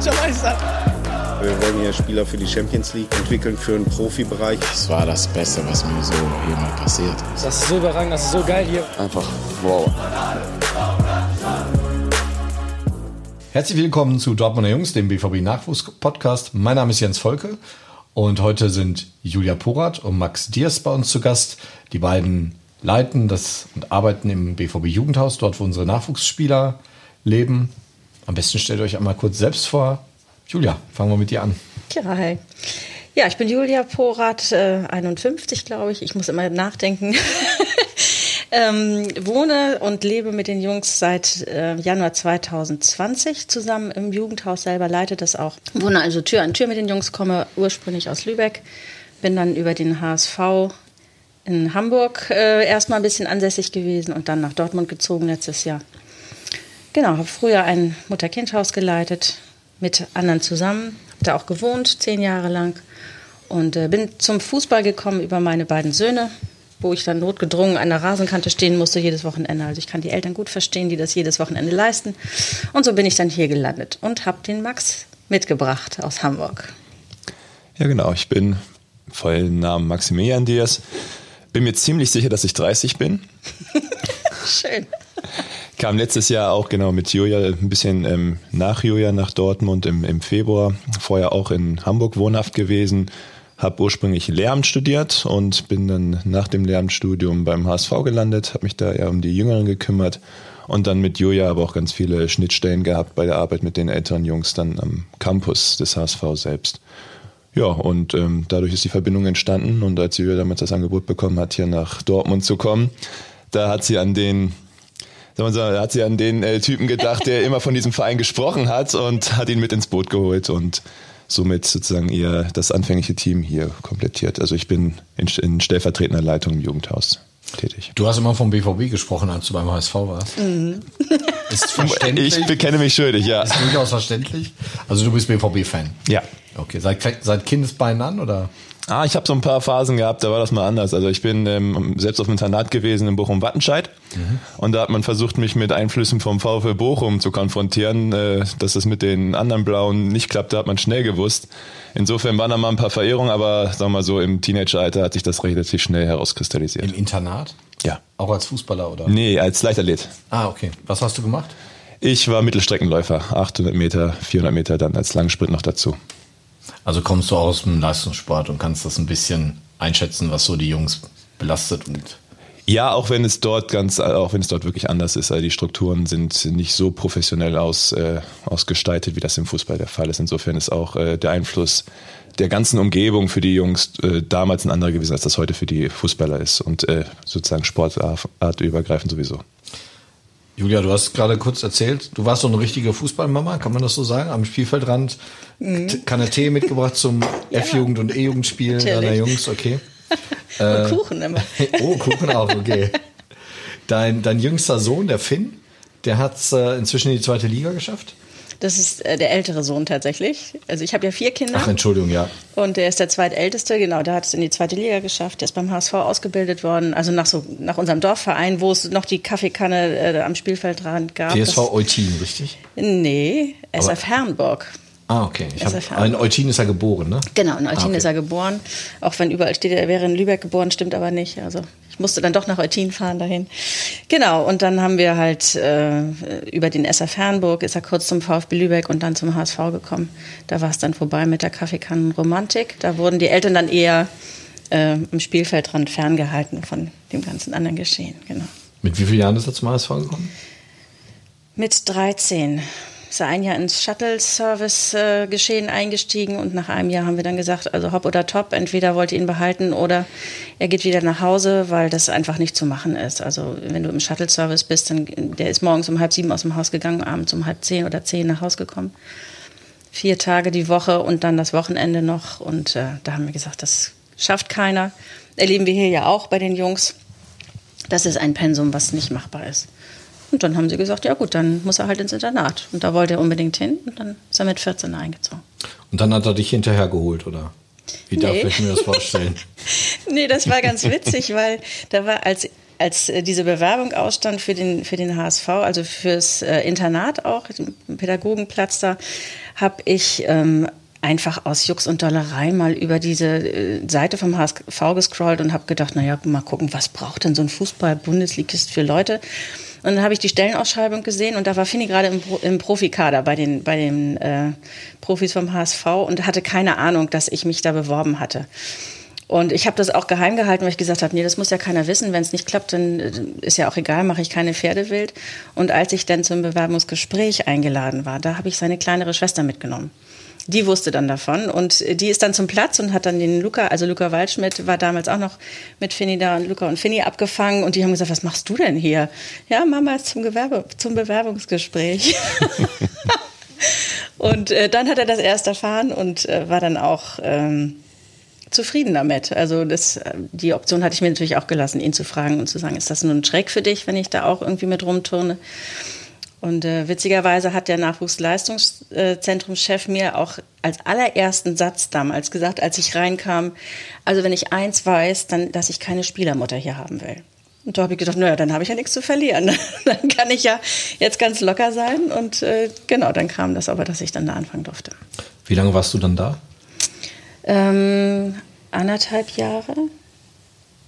deutscher Meister. Wir wollen hier Spieler für die Champions League entwickeln, für den Profibereich. Das war das Beste, was mir so hier mal passiert ist. Das ist so überragend, das ist so geil hier. Einfach wow. Herzlich willkommen zu Dortmunder Jungs, dem BVB Nachwuchs-Podcast. Mein Name ist Jens Volke und heute sind Julia Porath und Max Diers bei uns zu Gast. Die beiden leiten das und arbeiten im BVB Jugendhaus, dort wo unsere Nachwuchsspieler leben. Am besten stellt euch einmal kurz selbst vor. Julia, fangen wir mit dir an. Ja, hi. Ja, ich bin Julia Porath, äh, 51, glaube ich. Ich muss immer nachdenken. ähm, wohne und lebe mit den Jungs seit äh, Januar 2020 zusammen im Jugendhaus selber, leite das auch. Wohne also Tür an Tür mit den Jungs, komme ursprünglich aus Lübeck, bin dann über den HSV in Hamburg äh, erstmal ein bisschen ansässig gewesen und dann nach Dortmund gezogen letztes Jahr. Genau, habe früher ein Mutter-Kind-Haus geleitet, mit anderen zusammen, habe da auch gewohnt, zehn Jahre lang. Und äh, bin zum Fußball gekommen über meine beiden Söhne, wo ich dann notgedrungen an der Rasenkante stehen musste jedes Wochenende. Also ich kann die Eltern gut verstehen, die das jedes Wochenende leisten. Und so bin ich dann hier gelandet und habe den Max mitgebracht aus Hamburg. Ja, genau. Ich bin vollen Namen Maximilian Diaz. Bin mir ziemlich sicher, dass ich 30 bin. Schön. Kam letztes Jahr auch genau mit Julia ein bisschen ähm, nach Julia nach Dortmund im, im Februar. Vorher auch in Hamburg wohnhaft gewesen. Habe ursprünglich Lehramt studiert und bin dann nach dem Lehramtsstudium beim HSV gelandet. Habe mich da eher um die Jüngeren gekümmert und dann mit Julia aber auch ganz viele Schnittstellen gehabt bei der Arbeit mit den älteren Jungs dann am Campus des HSV selbst. Ja, und ähm, dadurch ist die Verbindung entstanden. Und als Julia damals das Angebot bekommen hat, hier nach Dortmund zu kommen, da hat sie an den sagen wir so, hat sie an den äh, Typen gedacht, der immer von diesem Verein gesprochen hat und hat ihn mit ins Boot geholt und somit sozusagen ihr das anfängliche Team hier komplettiert. Also ich bin in, in stellvertretender Leitung im Jugendhaus tätig. Du hast immer vom BVB gesprochen, als du beim HSV warst. Mhm. Ist verständlich. Ich bekenne mich schuldig, ja. Ist durchaus verständlich. Also du bist BVB-Fan. Ja. Okay, seit, seit Kindesbeinen an oder? Ah, ich habe so ein paar Phasen gehabt, da war das mal anders. Also ich bin ähm, selbst auf dem Internat gewesen in Bochum-Wattenscheid mhm. und da hat man versucht, mich mit Einflüssen vom VfL Bochum zu konfrontieren. Äh, dass es mit den anderen Blauen nicht klappte, hat man schnell gewusst. Insofern waren da mal ein paar Verehrungen, aber sagen wir mal so, im Teenageralter hat sich das relativ schnell herauskristallisiert. Im Internat? Ja. Auch als Fußballer oder? Nee, als Leichtathlet. Ah, okay. Was hast du gemacht? Ich war Mittelstreckenläufer, 800 Meter, 400 Meter dann als Langsprint noch dazu. Also kommst du aus dem Leistungssport und kannst das ein bisschen einschätzen, was so die Jungs belastet und ja, auch wenn es dort ganz, auch wenn es dort wirklich anders ist. Also die Strukturen sind nicht so professionell aus, äh, ausgestaltet, wie das im Fußball der Fall ist. Insofern ist auch äh, der Einfluss der ganzen Umgebung für die Jungs äh, damals ein anderer gewesen, als das heute für die Fußballer ist und äh, sozusagen sportartübergreifend sowieso. Julia, du hast gerade kurz erzählt, du warst so eine richtige Fußballmama, kann man das so sagen? Am Spielfeldrand mhm. Kanne Tee mitgebracht zum ja. F-Jugend- und E-Jugendspiel deiner Jungs, okay. und äh, Kuchen immer. oh, Kuchen auch, okay. Dein, dein jüngster Sohn, der Finn, der hat es äh, inzwischen in die zweite Liga geschafft. Das ist äh, der ältere Sohn tatsächlich. Also ich habe ja vier Kinder. Ach, Entschuldigung, ja. Und der ist der zweitälteste, genau. Der hat es in die zweite Liga geschafft. Der ist beim HSV ausgebildet worden. Also nach, so, nach unserem Dorfverein, wo es noch die Kaffeekanne äh, am Spielfeldrand gab. TSV Eutin, richtig? Nee, SF Herrenburg. Ah, okay. Ich hab, in Eutin ist er geboren, ne? Genau, in Eutin ah, okay. ist er geboren. Auch wenn überall steht, er wäre in Lübeck geboren, stimmt aber nicht. Also ich musste dann doch nach Eutin fahren dahin. Genau, und dann haben wir halt äh, über den SF Fernburg ist er kurz zum VfB Lübeck und dann zum HSV gekommen. Da war es dann vorbei mit der Kaffeekannenromantik. Da wurden die Eltern dann eher äh, im Spielfeldrand ferngehalten von dem ganzen anderen Geschehen. Genau. Mit wie vielen Jahren ist er zum HSV gekommen? Mit 13 ist er ein Jahr ins Shuttle-Service-Geschehen eingestiegen und nach einem Jahr haben wir dann gesagt, also hopp oder top, entweder wollt ihr ihn behalten oder er geht wieder nach Hause, weil das einfach nicht zu machen ist. Also wenn du im Shuttle-Service bist, dann der ist morgens um halb sieben aus dem Haus gegangen, abends um halb zehn oder zehn nach Hause gekommen. Vier Tage die Woche und dann das Wochenende noch und äh, da haben wir gesagt, das schafft keiner. Erleben wir hier ja auch bei den Jungs. Das ist ein Pensum, was nicht machbar ist. Und dann haben sie gesagt, ja gut, dann muss er halt ins Internat. Und da wollte er unbedingt hin und dann ist er mit 14 eingezogen. Und dann hat er dich hinterher geholt, oder? Wie nee. darf ich mir das vorstellen? nee, das war ganz witzig, weil da war, als als äh, diese Bewerbung ausstand für den, für den HSV, also fürs äh, Internat auch, den Pädagogenplatz da, habe ich ähm, einfach aus Jux und Dollerei mal über diese äh, Seite vom HSV gescrollt und habe gedacht, naja, mal gucken, was braucht denn so ein Fußball-Bundesligist für Leute? Und dann habe ich die Stellenausschreibung gesehen und da war Fini gerade im, im Profikader bei den, bei den äh, Profis vom HSV und hatte keine Ahnung, dass ich mich da beworben hatte. Und ich habe das auch geheim gehalten, weil ich gesagt habe, nee, das muss ja keiner wissen. Wenn es nicht klappt, dann äh, ist ja auch egal, mache ich keine Pferde wild. Und als ich dann zum Bewerbungsgespräch eingeladen war, da habe ich seine kleinere Schwester mitgenommen. Die wusste dann davon und die ist dann zum Platz und hat dann den Luca, also Luca Waldschmidt war damals auch noch mit Finny da und Luca und Finny abgefangen und die haben gesagt, was machst du denn hier? Ja, Mama ist zum, Gewerbe, zum Bewerbungsgespräch. und äh, dann hat er das erst erfahren und äh, war dann auch ähm, zufrieden damit. Also das, die Option hatte ich mir natürlich auch gelassen, ihn zu fragen und zu sagen, ist das nur ein Schreck für dich, wenn ich da auch irgendwie mit rumturne? Und äh, witzigerweise hat der Nachwuchsleistungszentrumschef mir auch als allerersten Satz damals gesagt, als ich reinkam, also wenn ich eins weiß, dann, dass ich keine Spielermutter hier haben will. Und da habe ich gedacht, naja, dann habe ich ja nichts zu verlieren. dann kann ich ja jetzt ganz locker sein. Und äh, genau, dann kam das aber, dass ich dann da anfangen durfte. Wie lange warst du dann da? Ähm, anderthalb Jahre.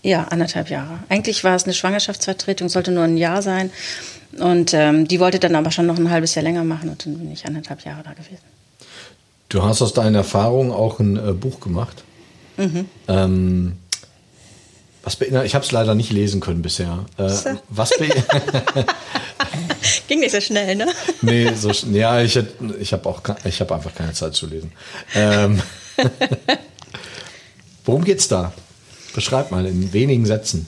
Ja, anderthalb Jahre. Eigentlich war es eine Schwangerschaftsvertretung, sollte nur ein Jahr sein. Und ähm, die wollte dann aber schon noch ein halbes Jahr länger machen und dann bin ich anderthalb Jahre da gewesen. Du hast aus deinen Erfahrungen auch ein äh, Buch gemacht. Mhm. Ähm, was ich habe es leider nicht lesen können bisher. Äh, was Ging nicht so schnell, ne? nee, so ja, ich, ich habe auch ich einfach keine Zeit zu lesen. Ähm, worum geht's da? Beschreib mal in wenigen Sätzen.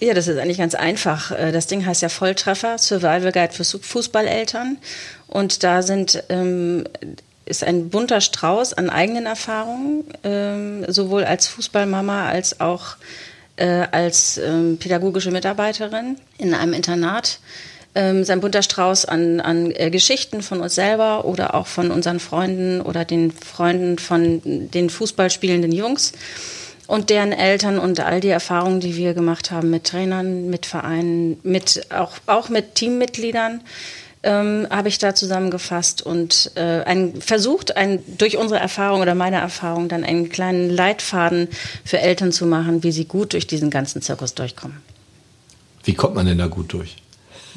Ja, das ist eigentlich ganz einfach. Äh, das Ding heißt ja Volltreffer, Survival Guide für Fußballeltern. Und da sind, ähm, ist ein bunter Strauß an eigenen Erfahrungen, ähm, sowohl als Fußballmama als auch äh, als ähm, pädagogische Mitarbeiterin in einem Internat. Ähm, sein bunter Strauß an, an äh, Geschichten von uns selber oder auch von unseren Freunden oder den Freunden von den Fußballspielenden Jungs und deren Eltern und all die Erfahrungen, die wir gemacht haben mit Trainern, mit Vereinen, mit auch, auch mit Teammitgliedern, ähm, habe ich da zusammengefasst und äh, ein, versucht, ein, durch unsere Erfahrung oder meine Erfahrung dann einen kleinen Leitfaden für Eltern zu machen, wie sie gut durch diesen ganzen Zirkus durchkommen. Wie kommt man denn da gut durch?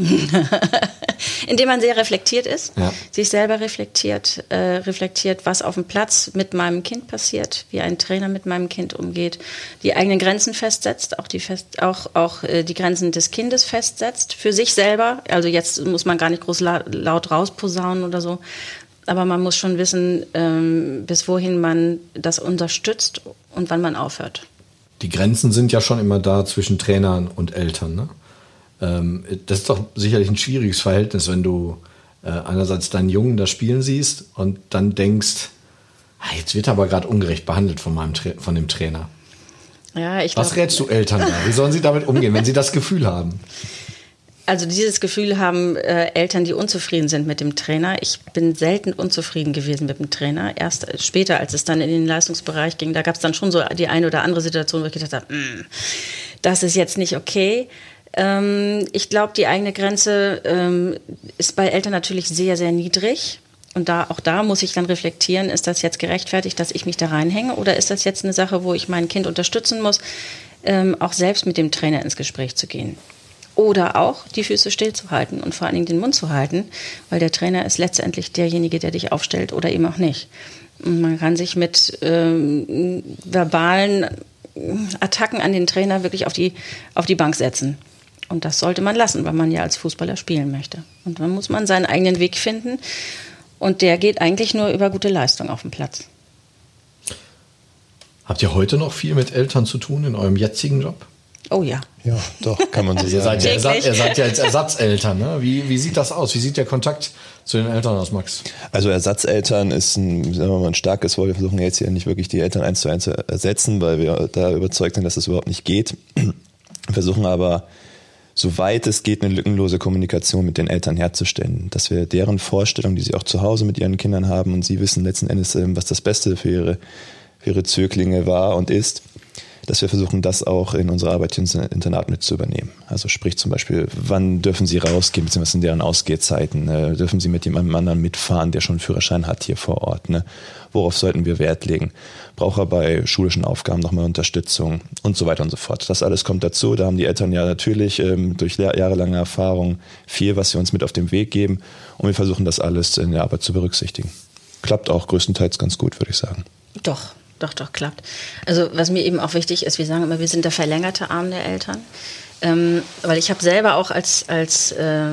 Indem man sehr reflektiert ist, ja. sich selber reflektiert, äh, reflektiert, was auf dem Platz mit meinem Kind passiert, wie ein Trainer mit meinem Kind umgeht, die eigenen Grenzen festsetzt, auch die, fest, auch, auch, äh, die Grenzen des Kindes festsetzt, für sich selber. Also jetzt muss man gar nicht groß la laut rausposaunen oder so, aber man muss schon wissen, ähm, bis wohin man das unterstützt und wann man aufhört. Die Grenzen sind ja schon immer da zwischen Trainern und Eltern, ne? Ähm, das ist doch sicherlich ein schwieriges Verhältnis, wenn du äh, einerseits deinen Jungen da spielen siehst und dann denkst, ah, jetzt wird er aber gerade ungerecht behandelt von, meinem von dem Trainer. Ja, ich Was glaub, rätst du Eltern da? Wie sollen sie damit umgehen, wenn sie das Gefühl haben? Also dieses Gefühl haben äh, Eltern, die unzufrieden sind mit dem Trainer. Ich bin selten unzufrieden gewesen mit dem Trainer. Erst später, als es dann in den Leistungsbereich ging, da gab es dann schon so die eine oder andere Situation, wo ich gedacht habe, mm, das ist jetzt nicht okay. Ähm, ich glaube, die eigene Grenze ähm, ist bei Eltern natürlich sehr, sehr niedrig. Und da, auch da muss ich dann reflektieren, ist das jetzt gerechtfertigt, dass ich mich da reinhänge oder ist das jetzt eine Sache, wo ich mein Kind unterstützen muss, ähm, auch selbst mit dem Trainer ins Gespräch zu gehen? Oder auch die Füße stillzuhalten und vor allen Dingen den Mund zu halten, weil der Trainer ist letztendlich derjenige, der dich aufstellt oder eben auch nicht. Und man kann sich mit ähm, verbalen Attacken an den Trainer wirklich auf die, auf die Bank setzen. Und das sollte man lassen, weil man ja als Fußballer spielen möchte. Und dann muss man seinen eigenen Weg finden. Und der geht eigentlich nur über gute Leistung auf dem Platz. Habt ihr heute noch viel mit Eltern zu tun in eurem jetzigen Job? Oh ja. Ja, doch, kann man so sagen. ihr, seid ja ihr seid ja jetzt Ersatzeltern. Ne? Wie, wie sieht das aus? Wie sieht der Kontakt zu den Eltern aus, Max? Also Ersatzeltern ist ein, sagen wir mal, ein starkes Wort. Wir versuchen jetzt hier nicht wirklich die Eltern eins zu eins zu ersetzen, weil wir da überzeugt sind, dass das überhaupt nicht geht. Wir versuchen aber soweit es geht, eine lückenlose Kommunikation mit den Eltern herzustellen. Dass wir deren Vorstellung, die sie auch zu Hause mit ihren Kindern haben und sie wissen letzten Endes, ähm, was das Beste für ihre, für ihre Zöglinge war und ist, dass wir versuchen, das auch in unserer Arbeit ins Internat mit zu übernehmen. Also sprich zum Beispiel, wann dürfen Sie rausgehen, beziehungsweise in deren Ausgehzeiten? Äh, dürfen Sie mit jemandem anderen mitfahren, der schon einen Führerschein hat hier vor Ort? Ne? Worauf sollten wir Wert legen? Braucht er bei schulischen Aufgaben nochmal Unterstützung und so weiter und so fort. Das alles kommt dazu. Da haben die Eltern ja natürlich ähm, durch jahrelange Erfahrung viel, was sie uns mit auf den Weg geben. Und wir versuchen das alles in der Arbeit zu berücksichtigen. Klappt auch größtenteils ganz gut, würde ich sagen. Doch, doch, doch, klappt. Also was mir eben auch wichtig ist, wir sagen immer, wir sind der verlängerte Arm der Eltern. Ähm, weil ich habe selber auch als, als äh,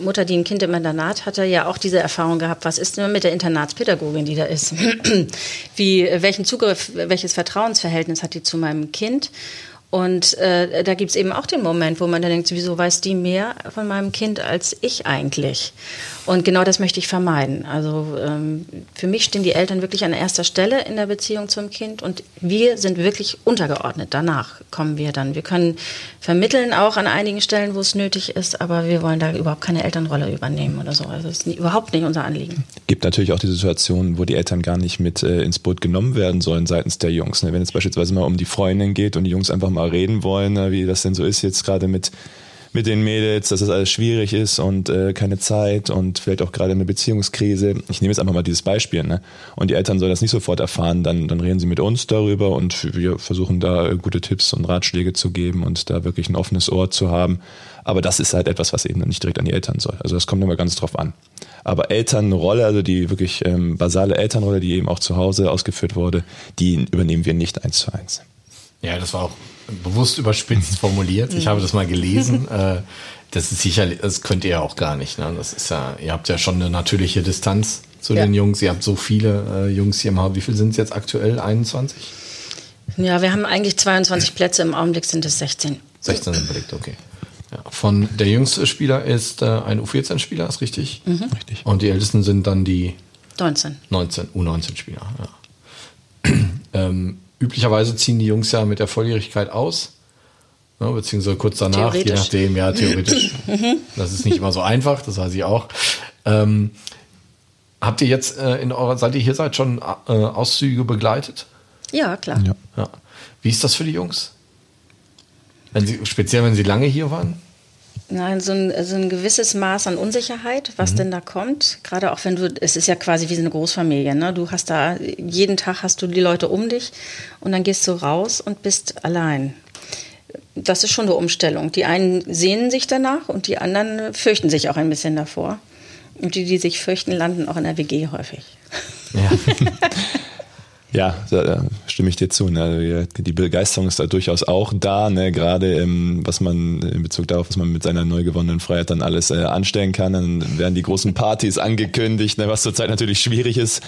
Mutter, die ein Kind im Internat hatte, ja auch diese Erfahrung gehabt, was ist denn mit der Internatspädagogin, die da ist? Wie, welchen Zugriff, welches Vertrauensverhältnis hat die zu meinem Kind? Und äh, da gibt's eben auch den Moment, wo man dann denkt, wieso weiß die mehr von meinem Kind als ich eigentlich? Und genau das möchte ich vermeiden. Also ähm, für mich stehen die Eltern wirklich an erster Stelle in der Beziehung zum Kind und wir sind wirklich untergeordnet. Danach kommen wir dann. Wir können vermitteln auch an einigen Stellen, wo es nötig ist, aber wir wollen da überhaupt keine Elternrolle übernehmen oder so. Also das ist nie, überhaupt nicht unser Anliegen. Gibt natürlich auch die Situation, wo die Eltern gar nicht mit äh, ins Boot genommen werden sollen seitens der Jungs. Ne? Wenn es beispielsweise mal um die Freundin geht und die Jungs einfach mal reden wollen, ne? wie das denn so ist jetzt gerade mit mit den Mädels, dass das alles schwierig ist und äh, keine Zeit und vielleicht auch gerade eine Beziehungskrise. Ich nehme jetzt einfach mal dieses Beispiel, ne? Und die Eltern sollen das nicht sofort erfahren, dann, dann reden sie mit uns darüber und wir versuchen da gute Tipps und Ratschläge zu geben und da wirklich ein offenes Ohr zu haben. Aber das ist halt etwas, was eben nicht direkt an die Eltern soll. Also das kommt immer ganz drauf an. Aber Elternrolle, also die wirklich ähm, basale Elternrolle, die eben auch zu Hause ausgeführt wurde, die übernehmen wir nicht eins zu eins. Ja, das war auch bewusst überspitzt formuliert. Ich habe das mal gelesen. Äh, das ist sicherlich, das könnt ihr ja auch gar nicht. Ne? Das ist ja, ihr habt ja schon eine natürliche Distanz zu ja. den Jungs. Ihr habt so viele äh, Jungs hier im Haus. Wie viele sind es jetzt aktuell? 21? Ja, wir haben eigentlich 22 Plätze. Im Augenblick sind es 16. 16 sind belegt, okay. Ja, von der jüngste Spieler ist äh, ein U14-Spieler, ist richtig? Mhm. Richtig. Und die ältesten sind dann die 19. 19, U19-Spieler. Ja. ähm, üblicherweise ziehen die Jungs ja mit der Volljährigkeit aus. Ne, beziehungsweise kurz danach, je nachdem, ja, theoretisch. Das ist nicht immer so einfach, das weiß ich auch. Ähm, habt ihr jetzt äh, in eurer, seit ihr hier seid, schon äh, Auszüge begleitet? Ja, klar. Ja. ja. Wie ist das für die Jungs? Wenn sie, speziell, wenn sie lange hier waren? Nein, so ein, so ein gewisses Maß an Unsicherheit, was mhm. denn da kommt. Gerade auch wenn du, es ist ja quasi wie so eine Großfamilie, ne? Du hast da, jeden Tag hast du die Leute um dich und dann gehst du raus und bist allein. Das ist schon eine Umstellung. Die einen sehnen sich danach und die anderen fürchten sich auch ein bisschen davor. Und die, die sich fürchten, landen auch in der WG häufig. Ja. Ja, da stimme ich dir zu. Ne? Die Begeisterung ist da durchaus auch da, ne? gerade ähm, was man in Bezug darauf, was man mit seiner neu gewonnenen Freiheit dann alles äh, anstellen kann. Dann werden die großen Partys angekündigt, ne? was zurzeit natürlich schwierig ist,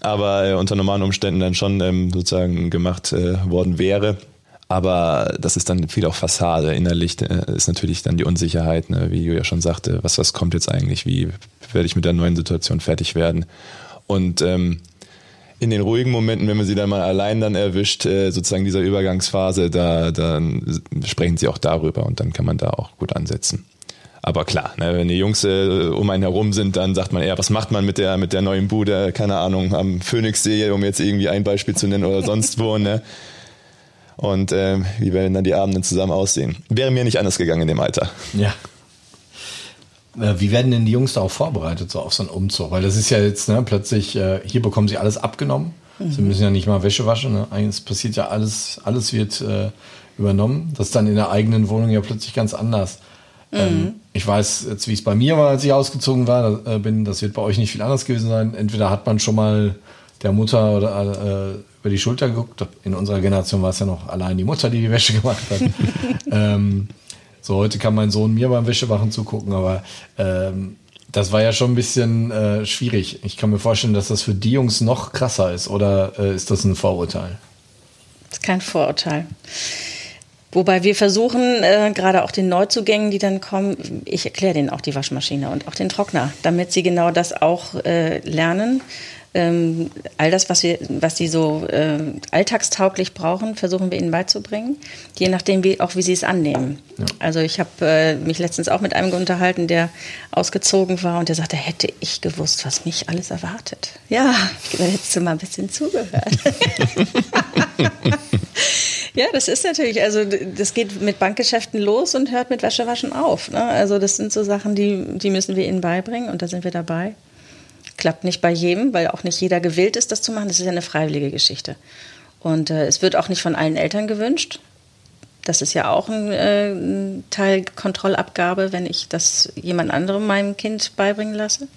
aber äh, unter normalen Umständen dann schon ähm, sozusagen gemacht äh, worden wäre. Aber das ist dann viel auch Fassade. Innerlich äh, ist natürlich dann die Unsicherheit, ne? wie Julia schon sagte, was, was kommt jetzt eigentlich, wie werde ich mit der neuen Situation fertig werden. Und ähm, in den ruhigen Momenten, wenn man sie dann mal allein dann erwischt, äh, sozusagen dieser Übergangsphase, da dann sprechen sie auch darüber und dann kann man da auch gut ansetzen. Aber klar, ne, wenn die Jungs äh, um einen herum sind, dann sagt man eher, was macht man mit der mit der neuen Bude, keine Ahnung, am Phoenixsee, um jetzt irgendwie ein Beispiel zu nennen oder sonst wo, ne? Und äh, wie werden dann die Abende zusammen aussehen? Wäre mir nicht anders gegangen in dem Alter. Ja. Äh, wie werden denn die Jungs da auch vorbereitet, so auf so einen Umzug? Weil das ist ja jetzt ne, plötzlich, äh, hier bekommen sie alles abgenommen. Mhm. Sie müssen ja nicht mal Wäsche waschen. Ne? Es passiert ja alles, alles wird äh, übernommen. Das ist dann in der eigenen Wohnung ja plötzlich ganz anders. Mhm. Ähm, ich weiß jetzt, wie es bei mir war, als ich ausgezogen war, da, äh, bin. Das wird bei euch nicht viel anders gewesen sein. Entweder hat man schon mal der Mutter oder äh, über die Schulter geguckt. In unserer Generation war es ja noch allein die Mutter, die die Wäsche gemacht hat. ähm, so, heute kann mein Sohn mir beim Wäschewachen zugucken, aber ähm, das war ja schon ein bisschen äh, schwierig. Ich kann mir vorstellen, dass das für die Jungs noch krasser ist, oder äh, ist das ein Vorurteil? Das ist kein Vorurteil. Wobei wir versuchen, äh, gerade auch den Neuzugängen, die dann kommen, ich erkläre denen auch die Waschmaschine und auch den Trockner, damit sie genau das auch äh, lernen ähm, all das, was, wir, was sie so äh, alltagstauglich brauchen, versuchen wir ihnen beizubringen, je nachdem, wie, auch wie sie es annehmen. Ja. Also ich habe äh, mich letztens auch mit einem unterhalten, der ausgezogen war und der sagte, hätte ich gewusst, was mich alles erwartet. Ja, hättest du mal ein bisschen zugehört. Ja, das ist natürlich, also das geht mit Bankgeschäften los und hört mit Wäschewaschen auf. Ne? Also das sind so Sachen, die, die müssen wir ihnen beibringen und da sind wir dabei. Klappt nicht bei jedem, weil auch nicht jeder gewillt ist, das zu machen. Das ist ja eine freiwillige Geschichte. Und äh, es wird auch nicht von allen Eltern gewünscht. Das ist ja auch ein, äh, Teil Kontrollabgabe, wenn ich das jemand anderem meinem Kind beibringen lasse.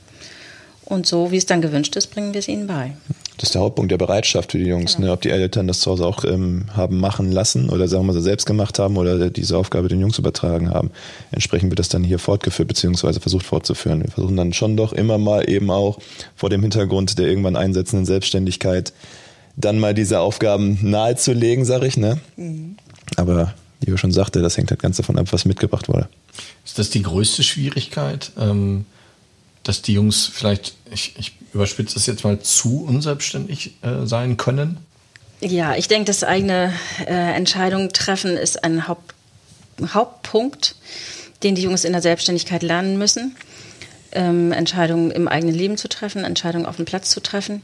Und so, wie es dann gewünscht ist, bringen wir es ihnen bei. Das ist der Hauptpunkt der Bereitschaft für die Jungs, genau. ne? ob die Eltern das zu Hause auch ähm, haben machen lassen oder sagen wir so selbst gemacht haben oder diese Aufgabe den Jungs übertragen haben. Entsprechend wird das dann hier fortgeführt beziehungsweise versucht fortzuführen. Wir versuchen dann schon doch immer mal eben auch vor dem Hintergrund der irgendwann einsetzenden Selbstständigkeit dann mal diese Aufgaben nahezulegen, sag ich. Ne? Mhm. Aber wie wir schon sagte, das hängt halt ganz davon ab, was mitgebracht wurde. Ist das die größte Schwierigkeit? Ähm dass die Jungs vielleicht, ich, ich überspitze das jetzt mal, zu unselbstständig äh, sein können? Ja, ich denke, das eigene äh, Entscheidungen treffen ist ein Haupt, Hauptpunkt, den die Jungs in der Selbstständigkeit lernen müssen. Ähm, Entscheidungen im eigenen Leben zu treffen, Entscheidungen auf dem Platz zu treffen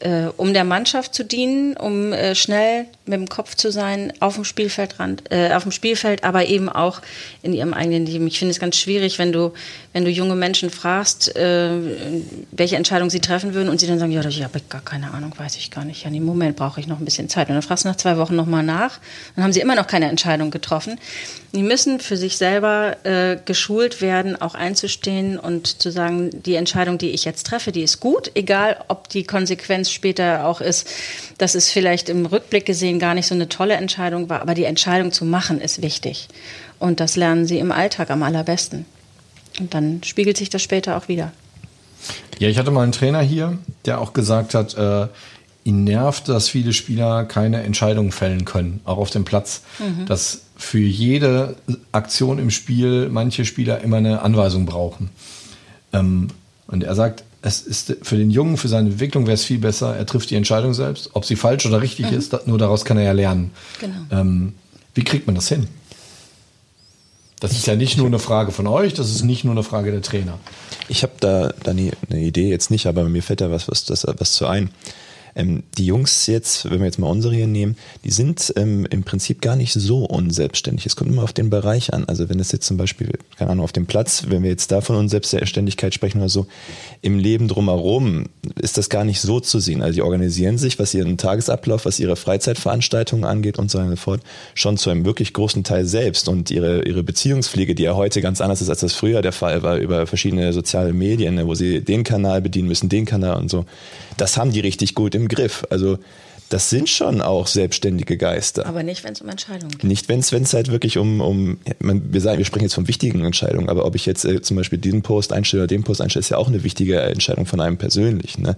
äh, um der Mannschaft zu dienen, um äh, schnell mit dem Kopf zu sein auf dem Spielfeldrand, äh, auf dem Spielfeld, aber eben auch in ihrem eigenen Leben. Ich finde es ganz schwierig, wenn du, wenn du junge Menschen fragst, äh, welche Entscheidung sie treffen würden und sie dann sagen, ja, ich habe gar keine Ahnung, weiß ich gar nicht. Ja, im Moment brauche ich noch ein bisschen Zeit. Und dann fragst du nach zwei Wochen nochmal nach, dann haben sie immer noch keine Entscheidung getroffen. Die müssen für sich selber äh, geschult werden, auch einzustehen und zu sagen, die Entscheidung, die ich jetzt treffe, die ist gut, egal ob die Konsequenz später auch ist, dass es vielleicht im Rückblick gesehen gar nicht so eine tolle Entscheidung war, aber die Entscheidung zu machen ist wichtig. Und das lernen sie im Alltag am allerbesten. Und dann spiegelt sich das später auch wieder. Ja, ich hatte mal einen Trainer hier, der auch gesagt hat, äh, ihn nervt, dass viele Spieler keine Entscheidungen fällen können, auch auf dem Platz. Mhm. Dass für jede Aktion im Spiel manche Spieler immer eine Anweisung brauchen. Ähm, und er sagt, es ist für den Jungen, für seine Entwicklung wäre es viel besser, er trifft die Entscheidung selbst. Ob sie falsch oder richtig mhm. ist, nur daraus kann er ja lernen. Genau. Ähm, wie kriegt man das hin? Das ist ja nicht nur eine Frage von euch, das ist nicht nur eine Frage der Trainer. Ich habe da, da eine, eine Idee jetzt nicht, aber mir fällt da was, was, das, was zu ein. Ähm, die Jungs jetzt, wenn wir jetzt mal unsere hier nehmen, die sind ähm, im Prinzip gar nicht so unselbstständig. Es kommt immer auf den Bereich an. Also wenn es jetzt zum Beispiel, keine Ahnung, auf dem Platz, wenn wir jetzt da von Unselbstständigkeit sprechen oder so, im Leben drumherum ist das gar nicht so zu sehen. Also die organisieren sich, was ihren Tagesablauf, was ihre Freizeitveranstaltungen angeht und so weiter und fort, schon zu einem wirklich großen Teil selbst. Und ihre, ihre Beziehungspflege, die ja heute ganz anders ist, als das früher der Fall war, über verschiedene soziale Medien, wo sie den Kanal bedienen müssen, den Kanal und so, das haben die richtig gut im Griff. Also das sind schon auch selbstständige Geister. Aber nicht, wenn es um Entscheidungen geht. Nicht, wenn es halt wirklich um, um wir sagen, wir sprechen jetzt von wichtigen Entscheidungen, aber ob ich jetzt äh, zum Beispiel diesen Post einstelle oder den Post einstelle, ist ja auch eine wichtige Entscheidung von einem persönlich. Ne?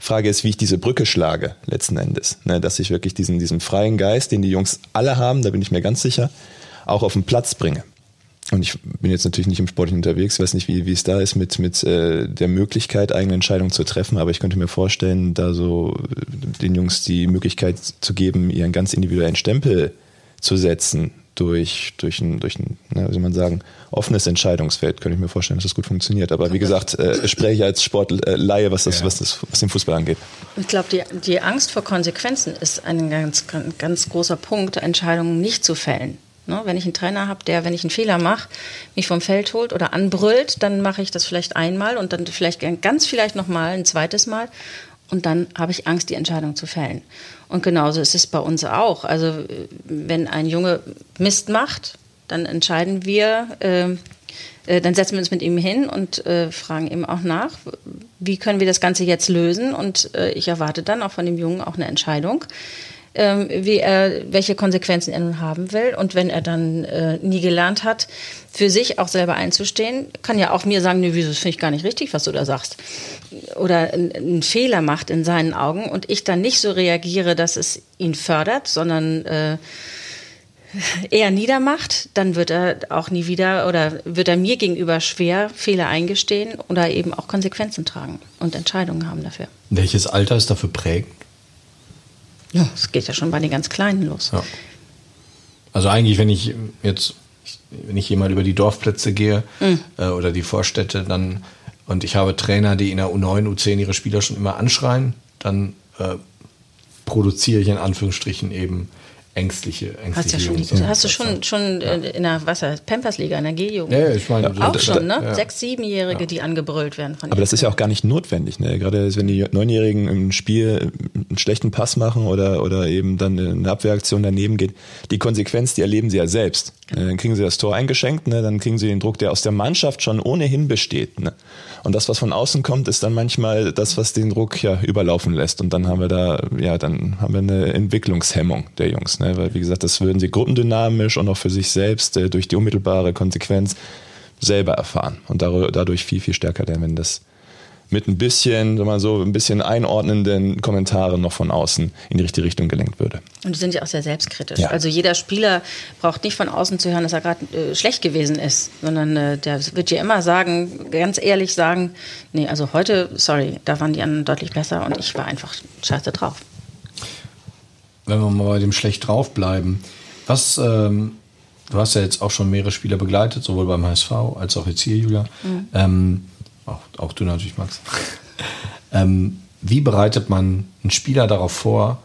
Frage ist, wie ich diese Brücke schlage, letzten Endes. Ne? Dass ich wirklich diesen, diesen freien Geist, den die Jungs alle haben, da bin ich mir ganz sicher, auch auf den Platz bringe. Und ich bin jetzt natürlich nicht im Sportlichen unterwegs, weiß nicht, wie, wie es da ist mit, mit äh, der Möglichkeit, eigene Entscheidungen zu treffen, aber ich könnte mir vorstellen, da so äh, den Jungs die Möglichkeit zu geben, ihren ganz individuellen Stempel zu setzen durch, durch ein, durch ein na, wie soll man sagen, offenes Entscheidungsfeld, könnte ich mir vorstellen, dass das gut funktioniert. Aber wie gesagt, äh, spreche ich als Sportleihe, was, das, ja. was, das, was den Fußball angeht. Ich glaube, die, die Angst vor Konsequenzen ist ein ganz, ganz großer Punkt, Entscheidungen nicht zu fällen. Ne, wenn ich einen Trainer habe, der, wenn ich einen Fehler mache, mich vom Feld holt oder anbrüllt, dann mache ich das vielleicht einmal und dann vielleicht ganz vielleicht nochmal ein zweites Mal. Und dann habe ich Angst, die Entscheidung zu fällen. Und genauso ist es bei uns auch. Also wenn ein Junge Mist macht, dann entscheiden wir, äh, äh, dann setzen wir uns mit ihm hin und äh, fragen ihm auch nach, wie können wir das Ganze jetzt lösen. Und äh, ich erwarte dann auch von dem Jungen auch eine Entscheidung ähm, wie er, welche Konsequenzen er nun haben will. Und wenn er dann äh, nie gelernt hat, für sich auch selber einzustehen, kann ja auch mir sagen, nee, wieso, das finde ich gar nicht richtig, was du da sagst. Oder einen Fehler macht in seinen Augen und ich dann nicht so reagiere, dass es ihn fördert, sondern äh, eher niedermacht, dann wird er auch nie wieder oder wird er mir gegenüber schwer Fehler eingestehen oder eben auch Konsequenzen tragen und Entscheidungen haben dafür. Welches Alter ist dafür prägend? Ja, es geht ja schon bei den ganz Kleinen los. Ja. Also eigentlich, wenn ich jetzt, wenn ich mal über die Dorfplätze gehe mhm. äh, oder die Vorstädte, dann und ich habe Trainer, die in der U9, U10 ihre Spieler schon immer anschreien, dann äh, produziere ich in Anführungsstrichen eben ängstliche, ängstliche Hast, ja schon, Jungs. hast du schon, schon äh, in der was, Pampersliga, in der G-Jugend? Ja, ich meine, auch das- schon, ne? ja. Sechs, siebenjährige, die angebrüllt werden von Aber das ist ja auch gar nicht notwendig. Ne? Gerade wenn die Neunjährigen im Spiel einen schlechten Pass machen oder, oder eben dann eine Abwehraktion daneben geht, die Konsequenz, die erleben sie ja selbst. Ne? Dann kriegen sie das Tor eingeschenkt, ne? dann kriegen sie den Druck, der aus der Mannschaft schon ohnehin besteht. Ne? Und das, was von außen kommt, ist dann manchmal das, was den Druck ja überlaufen lässt. Und dann haben wir da, ja, dann haben wir eine Entwicklungshemmung der Jungs. Ne? Weil, wie gesagt, das würden sie gruppendynamisch und auch für sich selbst äh, durch die unmittelbare Konsequenz selber erfahren. Und dadurch viel, viel stärker, denn wenn das mit ein bisschen, sag mal so, ein bisschen einordnenden Kommentaren noch von außen in die richtige Richtung gelenkt würde. Und die sind ja auch sehr selbstkritisch. Ja. Also jeder Spieler braucht nicht von außen zu hören, dass er gerade äh, schlecht gewesen ist, sondern äh, der wird dir immer sagen, ganz ehrlich sagen, nee, also heute, sorry, da waren die anderen deutlich besser und ich war einfach scheiße drauf. Wenn wir mal bei dem schlecht drauf bleiben, was, ähm, du hast ja jetzt auch schon mehrere Spieler begleitet, sowohl beim HSV als auch jetzt hier, Julia. Ähm, auch, auch du natürlich, Max. ähm, wie bereitet man einen Spieler darauf vor,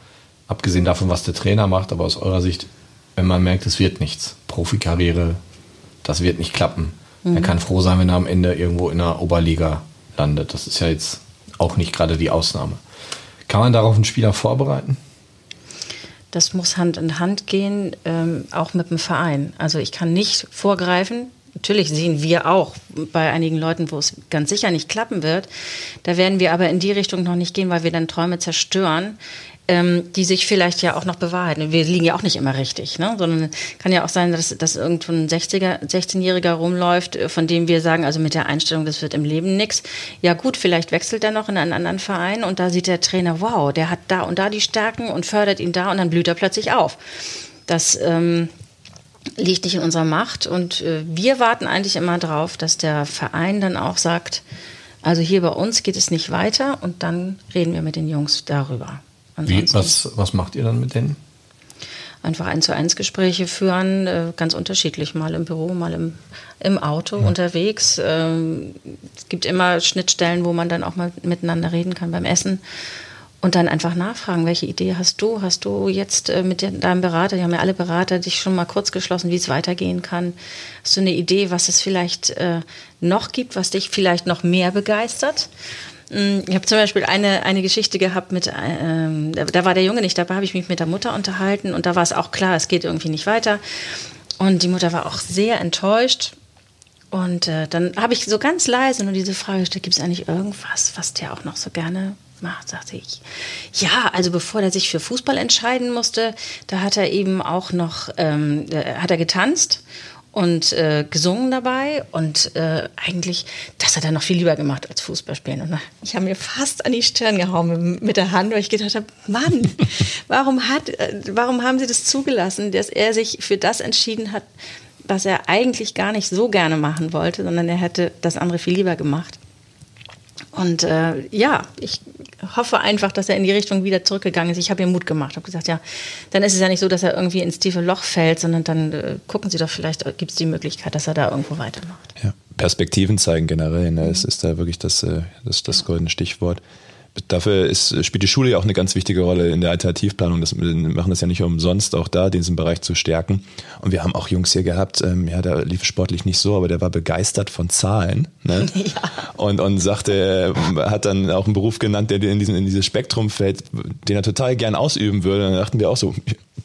abgesehen davon, was der Trainer macht, aber aus eurer Sicht, wenn man merkt, es wird nichts, Profikarriere, das wird nicht klappen. Er kann froh sein, wenn er am Ende irgendwo in der Oberliga landet. Das ist ja jetzt auch nicht gerade die Ausnahme. Kann man darauf einen Spieler vorbereiten? Das muss Hand in Hand gehen, ähm, auch mit dem Verein. Also ich kann nicht vorgreifen. Natürlich sehen wir auch bei einigen Leuten, wo es ganz sicher nicht klappen wird. Da werden wir aber in die Richtung noch nicht gehen, weil wir dann Träume zerstören, ähm, die sich vielleicht ja auch noch bewahrheiten. Wir liegen ja auch nicht immer richtig, ne? sondern kann ja auch sein, dass, dass irgendwo ein 60er, 16-Jähriger rumläuft, äh, von dem wir sagen, also mit der Einstellung, das wird im Leben nichts. Ja gut, vielleicht wechselt er noch in einen anderen Verein und da sieht der Trainer, wow, der hat da und da die Stärken und fördert ihn da und dann blüht er plötzlich auf. Das ähm, liegt nicht in unserer Macht und äh, wir warten eigentlich immer drauf, dass der Verein dann auch sagt, also hier bei uns geht es nicht weiter und dann reden wir mit den Jungs darüber. Wie, was, was macht ihr dann mit denen? einfach eins zu eins Gespräche führen, äh, ganz unterschiedlich, mal im Büro, mal im, im Auto unterwegs. Ähm, es gibt immer Schnittstellen, wo man dann auch mal miteinander reden kann beim Essen. Und dann einfach nachfragen, welche Idee hast du? Hast du jetzt äh, mit de- deinem Berater, die haben ja alle Berater, dich schon mal kurz geschlossen, wie es weitergehen kann? Hast du eine Idee, was es vielleicht äh, noch gibt, was dich vielleicht noch mehr begeistert? Mm, Ich habe zum Beispiel eine, eine Geschichte gehabt mit, ähm, da, da war der Junge nicht dabei, habe ich mich mit der Mutter unterhalten und da war es auch klar, es geht irgendwie nicht weiter. Und die Mutter war auch sehr enttäuscht. Und äh, dann habe ich so ganz leise nur diese Frage gestellt, gibt es eigentlich irgendwas, was der auch noch so gerne macht? Sagte ich, ja, also bevor er sich für Fußball entscheiden musste, da hat er eben auch noch, ähm, äh, hat er getanzt und äh, gesungen dabei und äh, eigentlich, das hat er noch viel lieber gemacht als Fußball spielen. Und ich habe mir fast an die Stirn gehauen mit, der Hand, weil ich gedacht habe, Mann, warum, hat, äh, warum haben Sie das zugelassen, dass er sich für das entschieden hat, was er eigentlich gar nicht so gerne machen wollte, sondern er hätte das andere viel lieber gemacht. Und äh, ja, ich hoffe einfach, dass er in die Richtung wieder zurückgegangen ist. Ich habe ihm Mut gemacht, habe gesagt, ja, dann ist es ja nicht so, dass er irgendwie ins tiefe Loch fällt, sondern dann äh, gucken Sie doch vielleicht, gibt es die Möglichkeit, dass er da irgendwo weitermacht. Ja. Perspektiven zeigen generell, ne? es ist da wirklich das, äh, das, das goldene Stichwort. Dafür ist, spielt die Schule ja auch eine ganz wichtige Rolle in der Alternativplanung. Das, wir machen das ja nicht umsonst, auch da diesen Bereich zu stärken. Und wir haben auch Jungs hier gehabt, ähm, ja, da lief sportlich nicht so, aber der war begeistert von Zahlen. Ne? Ja. Und, und sagte, er hat dann auch einen Beruf genannt, der in, diesen, in dieses Spektrum fällt, den er total gern ausüben würde. Und dann dachten wir auch so,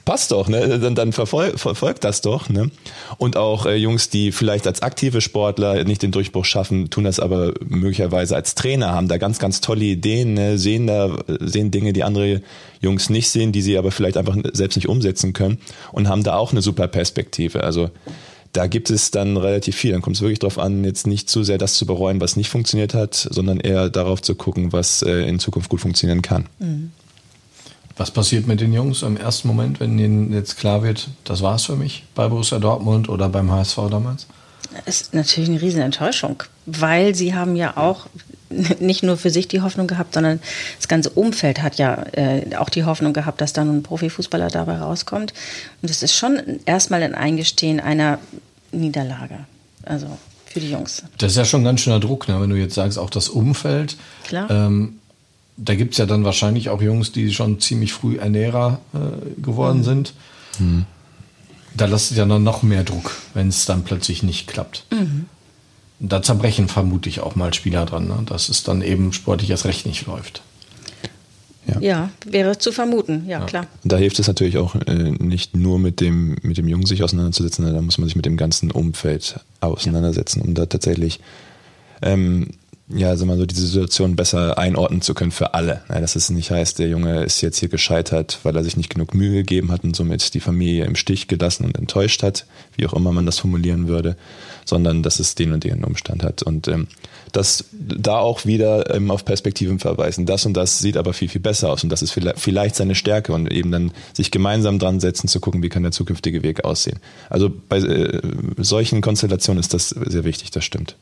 passt doch, ne? dann, dann verfolgt verfolgt das doch. Ne? Und auch äh, Jungs, die vielleicht als aktive Sportler nicht den Durchbruch schaffen, tun das aber möglicherweise als Trainer, haben da ganz, ganz tolle Ideen, ne? sehen da, sehen Dinge, die andere Jungs nicht sehen, die sie aber vielleicht einfach selbst nicht umsetzen können und haben da auch eine super Perspektive. Also da gibt es dann relativ viel. Dann kommt es wirklich darauf an, jetzt nicht zu sehr das zu bereuen, was nicht funktioniert hat, sondern eher darauf zu gucken, was äh, in Zukunft gut funktionieren kann. Was passiert mit den Jungs im ersten Moment, wenn ihnen jetzt klar wird, das war's für mich bei Borussia Dortmund oder beim HSV damals? Das ist natürlich eine riesen Enttäuschung, weil sie haben ja auch nicht nur für sich die Hoffnung gehabt, sondern das ganze Umfeld hat ja äh, auch die Hoffnung gehabt, dass dann ein Profifußballer dabei rauskommt. Und es ist schon erstmal ein Eingestehen einer Niederlage. Also für die Jungs. Das ist ja schon ein ganz schöner Druck, ne? wenn du jetzt sagst, auch das Umfeld. Klar. Ähm, da gibt es ja dann wahrscheinlich auch Jungs, die schon ziemlich früh Ernährer äh, geworden sind. Mhm. Da lasst ja noch mehr Druck, wenn es dann plötzlich nicht klappt. Mhm. Da zerbrechen vermutlich auch mal Spieler dran, ne? dass es dann eben sportlich erst recht nicht läuft. Ja. ja. wäre zu vermuten, ja, ja. klar. Da hilft es natürlich auch äh, nicht nur mit dem, mit dem Jungen sich auseinanderzusetzen, da muss man sich mit dem ganzen Umfeld auseinandersetzen, um da tatsächlich ähm, ja, sag mal so, diese Situation besser einordnen zu können für alle. Ja, dass es nicht heißt, der Junge ist jetzt hier gescheitert, weil er sich nicht genug Mühe gegeben hat und somit die Familie im Stich gelassen und enttäuscht hat, wie auch immer man das formulieren würde, sondern dass es den und den Umstand hat. Und ähm, das da auch wieder ähm, auf Perspektiven verweisen. Das und das sieht aber viel, viel besser aus und das ist vielleicht seine Stärke und eben dann sich gemeinsam dran setzen, zu gucken, wie kann der zukünftige Weg aussehen. Also bei äh, solchen Konstellationen ist das sehr wichtig, das stimmt.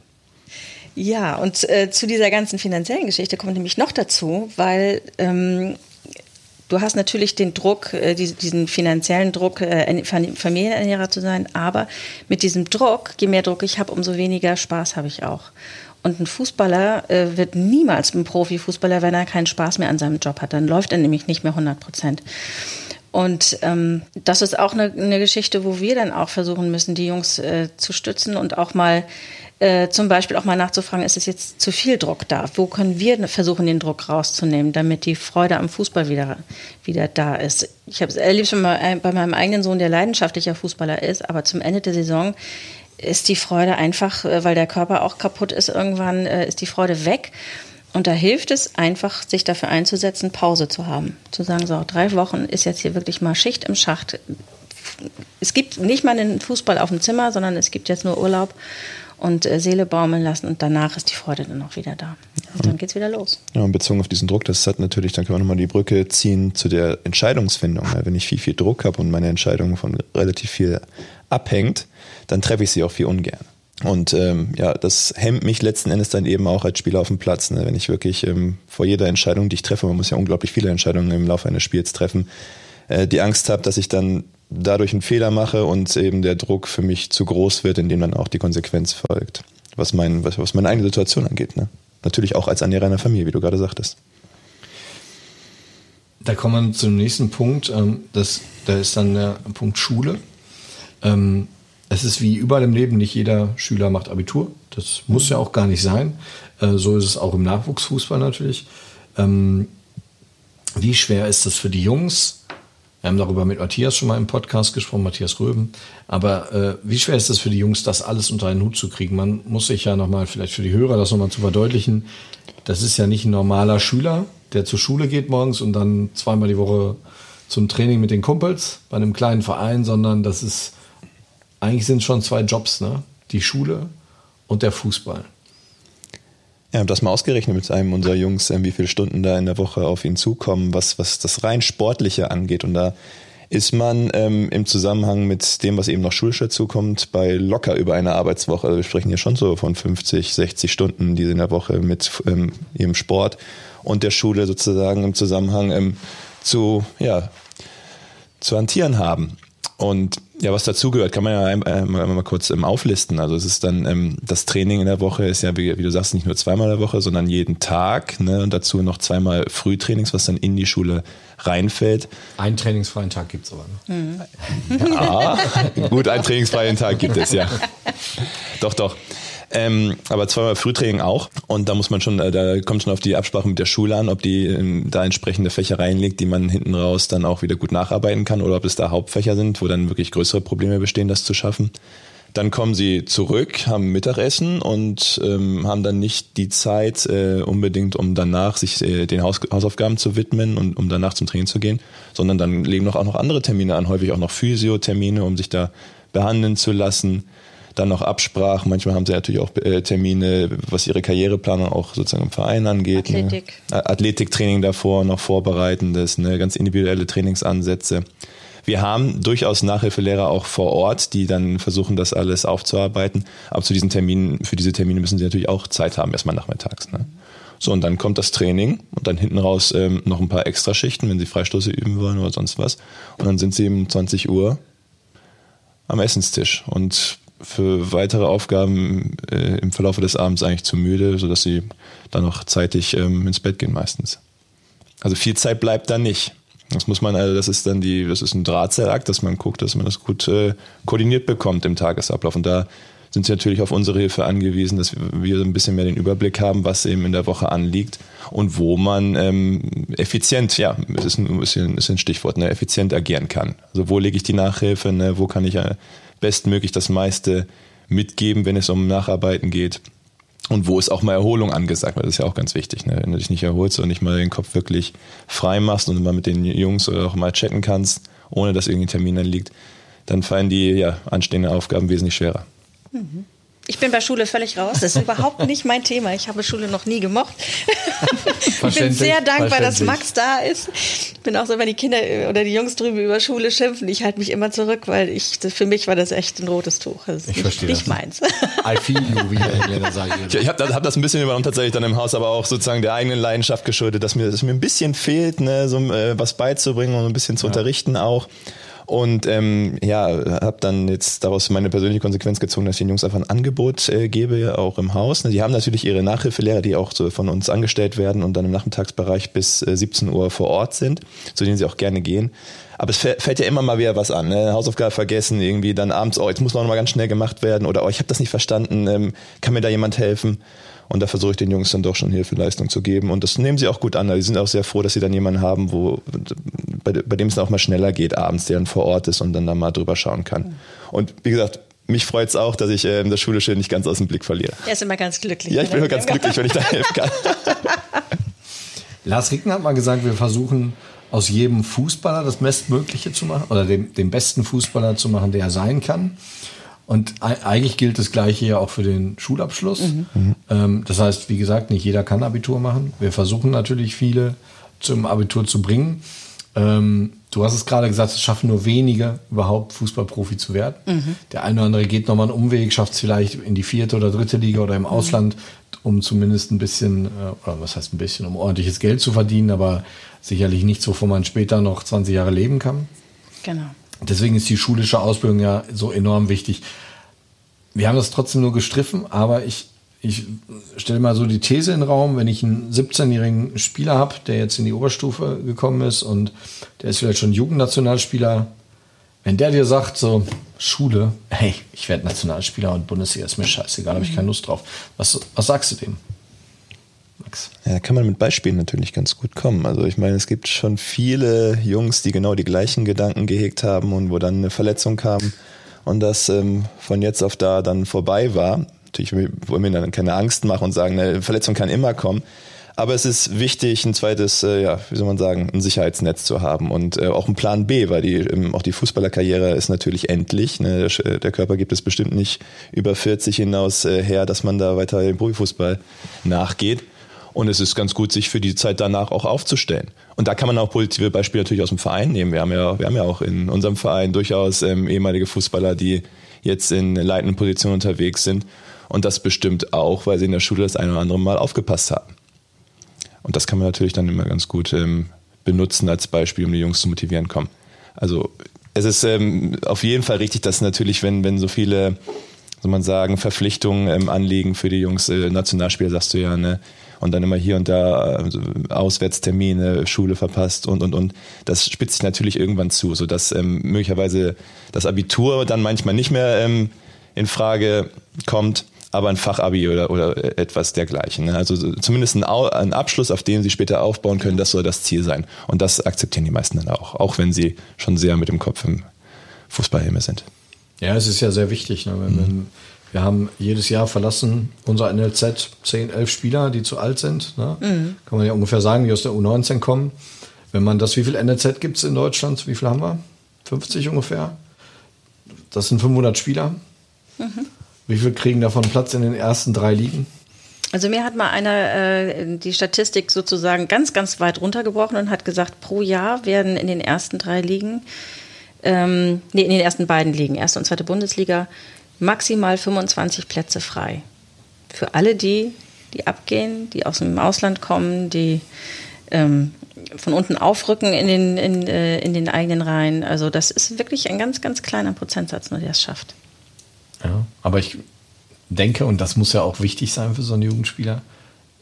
Ja, und äh, zu dieser ganzen finanziellen Geschichte kommt nämlich noch dazu, weil ähm, du hast natürlich den Druck, äh, diesen finanziellen Druck, äh, Familienernährer zu sein, aber mit diesem Druck, je mehr Druck ich habe, umso weniger Spaß habe ich auch. Und ein Fußballer äh, wird niemals ein Profifußballer, wenn er keinen Spaß mehr an seinem Job hat. Dann läuft er nämlich nicht mehr 100 Prozent. Und ähm, das ist auch eine, eine Geschichte, wo wir dann auch versuchen müssen, die Jungs äh, zu stützen und auch mal äh, zum Beispiel auch mal nachzufragen, ist es jetzt zu viel Druck da? Wo können wir versuchen, den Druck rauszunehmen, damit die Freude am Fußball wieder, wieder da ist? Ich habe es erlebt schon mal äh, bei meinem eigenen Sohn, der leidenschaftlicher Fußballer ist, aber zum Ende der Saison ist die Freude einfach, äh, weil der Körper auch kaputt ist, irgendwann ist die Freude weg. Und da hilft es einfach, sich dafür einzusetzen, Pause zu haben. Zu sagen, so, drei Wochen ist jetzt hier wirklich mal Schicht im Schacht. Es gibt nicht mal einen Fußball auf dem Zimmer, sondern es gibt jetzt nur Urlaub und äh, Seele baumeln lassen und danach ist die Freude dann auch wieder da. Und dann geht's wieder los. Ja, und bezogen auf diesen Druck, das hat natürlich, dann können wir nochmal die Brücke ziehen zu der Entscheidungsfindung. Wenn ich viel, viel Druck habe und meine Entscheidung von relativ viel abhängt, dann treffe ich sie auch viel ungern. Und ähm, ja, das hemmt mich letzten Endes dann eben auch als Spieler auf dem Platz. Ne? Wenn ich wirklich ähm, vor jeder Entscheidung, die ich treffe, man muss ja unglaublich viele Entscheidungen im Laufe eines Spiels treffen, äh, die Angst habe, dass ich dann dadurch einen Fehler mache und eben der Druck für mich zu groß wird, indem dann auch die Konsequenz folgt. Was, mein, was, was meine eigene Situation angeht. Ne? Natürlich auch als Ernährer einer Familie, wie du gerade sagtest. Da kommen wir zum nächsten Punkt. Ähm, das, da ist dann der Punkt Schule. Ähm, es ist wie überall im Leben, nicht jeder Schüler macht Abitur. Das muss ja auch gar nicht sein. Äh, so ist es auch im Nachwuchsfußball natürlich. Ähm, wie schwer ist das für die Jungs, wir haben darüber mit Matthias schon mal im Podcast gesprochen, Matthias Röben. Aber äh, wie schwer ist es für die Jungs, das alles unter einen Hut zu kriegen? Man muss sich ja nochmal, vielleicht für die Hörer das nochmal zu verdeutlichen, das ist ja nicht ein normaler Schüler, der zur Schule geht morgens und dann zweimal die Woche zum Training mit den Kumpels bei einem kleinen Verein, sondern das ist, eigentlich sind es schon zwei Jobs, ne? Die Schule und der Fußball. Ja, das mal ausgerechnet mit einem unserer Jungs, ähm, wie viele Stunden da in der Woche auf ihn zukommen, was, was das rein Sportliche angeht. Und da ist man ähm, im Zusammenhang mit dem, was eben noch schulisch dazukommt, bei locker über einer Arbeitswoche. Also wir sprechen hier schon so von 50, 60 Stunden, die sie in der Woche mit ähm, ihrem Sport und der Schule sozusagen im Zusammenhang ähm, zu, ja, zu hantieren haben. Und ja, was dazugehört, kann man ja einmal mal, mal kurz ähm, auflisten. Also es ist dann ähm, das Training in der Woche ist ja, wie, wie, du sagst, nicht nur zweimal in der Woche, sondern jeden Tag. Ne? Und dazu noch zweimal Frühtrainings, was dann in die Schule reinfällt. Einen trainingsfreien Tag gibt es aber. Ne? Mhm. Ja, gut, einen trainingsfreien Tag gibt es, ja. doch, doch. Ähm, aber zweimal Frühtraining auch. Und da muss man schon, äh, da kommt schon auf die Absprache mit der Schule an, ob die ähm, da entsprechende Fächer reinlegt, die man hinten raus dann auch wieder gut nacharbeiten kann oder ob es da Hauptfächer sind, wo dann wirklich größere Probleme bestehen, das zu schaffen. Dann kommen sie zurück, haben Mittagessen und ähm, haben dann nicht die Zeit äh, unbedingt, um danach sich äh, den Haus Hausaufgaben zu widmen und um danach zum Training zu gehen, sondern dann legen noch auch noch andere Termine an, häufig auch noch Physiothermine, um sich da behandeln zu lassen dann noch Absprachen. Manchmal haben sie natürlich auch äh, Termine, was ihre Karriereplanung auch sozusagen im Verein angeht. Ne? Athletik. Ne? Athletiktraining davor, noch vorbereitendes, ne? ganz individuelle Trainingsansätze. Wir haben durchaus Nachhilfelehrer auch vor Ort, die dann versuchen, das alles aufzuarbeiten. Aber zu diesen Terminen, für diese Termine müssen sie natürlich auch Zeit haben, erstmal nachmittags. Ne? So, und dann kommt das Training und dann hinten raus ähm, noch ein paar Extraschichten, wenn sie Freistoße üben wollen oder sonst was. Und dann sind sie um 20 Uhr am Essenstisch. Und für weitere Aufgaben äh, im Verlauf des Abends eigentlich zu müde, sodass sie dann noch zeitig ähm, ins Bett gehen meistens. Also viel Zeit bleibt da nicht. Das muss man, also das ist dann die, das ist ein Drahtseilakt, dass man guckt, dass man das gut äh, koordiniert bekommt im Tagesablauf. Und da sind sie natürlich auf unsere Hilfe angewiesen, dass wir ein bisschen mehr den Überblick haben, was eben in der Woche anliegt und wo man ähm, effizient, ja, es ist ein, ist ein, ist ein Stichwort, ne, effizient agieren kann. Also wo lege ich die Nachhilfe, ne, wo kann ich äh, bestmöglich das meiste mitgeben, wenn es um Nacharbeiten geht. Und wo ist auch mal Erholung angesagt, weil das ist ja auch ganz wichtig. Ne? Wenn du dich nicht erholst und nicht mal den Kopf wirklich frei machst und mal mit den Jungs oder auch mal chatten kannst, ohne dass irgendein Termin dann liegt, dann fallen die ja, anstehenden Aufgaben wesentlich schwerer. Mhm. Ich bin bei Schule völlig raus. Das ist überhaupt nicht mein Thema. Ich habe Schule noch nie gemocht. ich bin sehr dankbar, dass Max da ist. Ich bin auch so, wenn die Kinder oder die Jungs drüben über Schule schimpfen, ich halte mich immer zurück, weil ich, für mich war das echt ein rotes Tuch. Das ist ich nicht, verstehe nicht das. meins. I feel you, wie Engländer sagen. Ich habe hab das ein bisschen übernommen tatsächlich dann im Haus, aber auch sozusagen der eigenen Leidenschaft geschuldet, dass mir, dass mir ein bisschen fehlt, ne, so äh, was beizubringen und ein bisschen zu ja. unterrichten auch. Und ähm, ja, habe dann jetzt daraus meine persönliche Konsequenz gezogen, dass ich den Jungs einfach ein Angebot äh, gebe, auch im Haus. Die haben natürlich ihre Nachhilfelehrer, die auch so von uns angestellt werden und dann im Nachmittagsbereich bis äh, 17 Uhr vor Ort sind, zu denen sie auch gerne gehen. Aber es fällt ja immer mal wieder was an. Ne? Hausaufgabe vergessen, irgendwie dann abends, oh, jetzt muss noch mal ganz schnell gemacht werden oder oh, ich habe das nicht verstanden, ähm, kann mir da jemand helfen? Und da versuche ich den Jungs dann doch schon Hilfeleistung zu geben. Und das nehmen sie auch gut an. Die sind auch sehr froh, dass sie dann jemanden haben, wo, bei, bei dem es dann auch mal schneller geht abends, der dann vor Ort ist und dann da mal drüber schauen kann. Und wie gesagt, mich freut es auch, dass ich äh, das Schulische nicht ganz aus dem Blick verliere. Er ist immer ganz glücklich. Ja, ich bin immer ganz glücklich, wenn ich da helfen kann. Lars Ricken hat mal gesagt, wir versuchen aus jedem Fußballer das Bestmögliche zu machen oder den, den besten Fußballer zu machen, der er sein kann. Und eigentlich gilt das Gleiche ja auch für den Schulabschluss. Mhm. Ähm, das heißt, wie gesagt, nicht jeder kann Abitur machen. Wir versuchen natürlich viele zum Abitur zu bringen. Ähm, du hast es gerade gesagt, es schaffen nur wenige überhaupt Fußballprofi zu werden. Mhm. Der eine oder andere geht nochmal einen Umweg, schafft es vielleicht in die vierte oder dritte Liga oder im mhm. Ausland, um zumindest ein bisschen, äh, oder was heißt ein bisschen, um ordentliches Geld zu verdienen, aber sicherlich nicht so, wovon man später noch 20 Jahre leben kann. Genau. Deswegen ist die schulische Ausbildung ja so enorm wichtig. Wir haben das trotzdem nur gestriffen, aber ich, ich stelle mal so die These in den Raum, wenn ich einen 17-jährigen Spieler habe, der jetzt in die Oberstufe gekommen ist und der ist vielleicht schon Jugendnationalspieler, wenn der dir sagt, so Schule, hey, ich werde Nationalspieler und Bundesliga ist mir scheißegal, habe ich keine Lust drauf. Was, was sagst du dem? Ja, da kann man mit Beispielen natürlich ganz gut kommen. Also ich meine, es gibt schon viele Jungs, die genau die gleichen Gedanken gehegt haben und wo dann eine Verletzung kam und das ähm, von jetzt auf da dann vorbei war. Natürlich wollen wir dann keine Angst machen und sagen, eine Verletzung kann immer kommen. Aber es ist wichtig, ein zweites, äh, ja, wie soll man sagen, ein Sicherheitsnetz zu haben und äh, auch ein Plan B, weil die, ähm, auch die Fußballerkarriere ist natürlich endlich. Ne? Der, der, Körper gibt es bestimmt nicht über 40 hinaus äh, her, dass man da weiter im Profifußball nachgeht. Und es ist ganz gut, sich für die Zeit danach auch aufzustellen. Und da kann man auch positive Beispiele natürlich aus dem Verein nehmen. Wir haben ja, wir haben ja auch in unserem Verein durchaus ähm, ehemalige Fußballer, die jetzt in leitenden Positionen unterwegs sind. Und das bestimmt auch, weil sie in der Schule das eine oder andere Mal aufgepasst haben. Und das kann man natürlich dann immer ganz gut ähm, benutzen als Beispiel, um die Jungs zu motivieren. Komm. Also es ist ähm, auf jeden Fall richtig, dass natürlich, wenn, wenn so viele, soll man sagen, Verpflichtungen ähm, anliegen für die Jungs, äh, Nationalspieler, sagst du ja, ne, und dann immer hier und da also Auswärtstermine, Schule verpasst und und und. Das spitzt sich natürlich irgendwann zu, sodass ähm, möglicherweise das Abitur dann manchmal nicht mehr ähm, in Frage kommt, aber ein Fachabi oder, oder etwas dergleichen. Ne? Also zumindest ein, ein Abschluss, auf den sie später aufbauen können, das soll das Ziel sein. Und das akzeptieren die meisten dann auch, auch wenn sie schon sehr mit dem Kopf im Fußballhimmel sind. Ja, es ist ja sehr wichtig. Ne? Wenn, mhm. Wir haben jedes Jahr verlassen unser NLZ 10, 11 Spieler, die zu alt sind. Ne? Mhm. Kann man ja ungefähr sagen, die aus der U19 kommen. Wenn man das, wie viel NLZ gibt es in Deutschland? Wie viel haben wir? 50 ungefähr. Das sind 500 Spieler. Mhm. Wie viel kriegen davon Platz in den ersten drei Ligen? Also mir hat mal einer äh, die Statistik sozusagen ganz, ganz weit runtergebrochen und hat gesagt, pro Jahr werden in den ersten drei Ligen, ähm, nee, in den ersten beiden Ligen, erste und zweite Bundesliga, maximal 25 Plätze frei. Für alle die, die abgehen, die aus dem Ausland kommen, die ähm, von unten aufrücken in den, in, äh, in den eigenen Reihen. Also das ist wirklich ein ganz, ganz kleiner Prozentsatz, nur der es schafft. Ja, aber ich denke, und das muss ja auch wichtig sein für so einen Jugendspieler,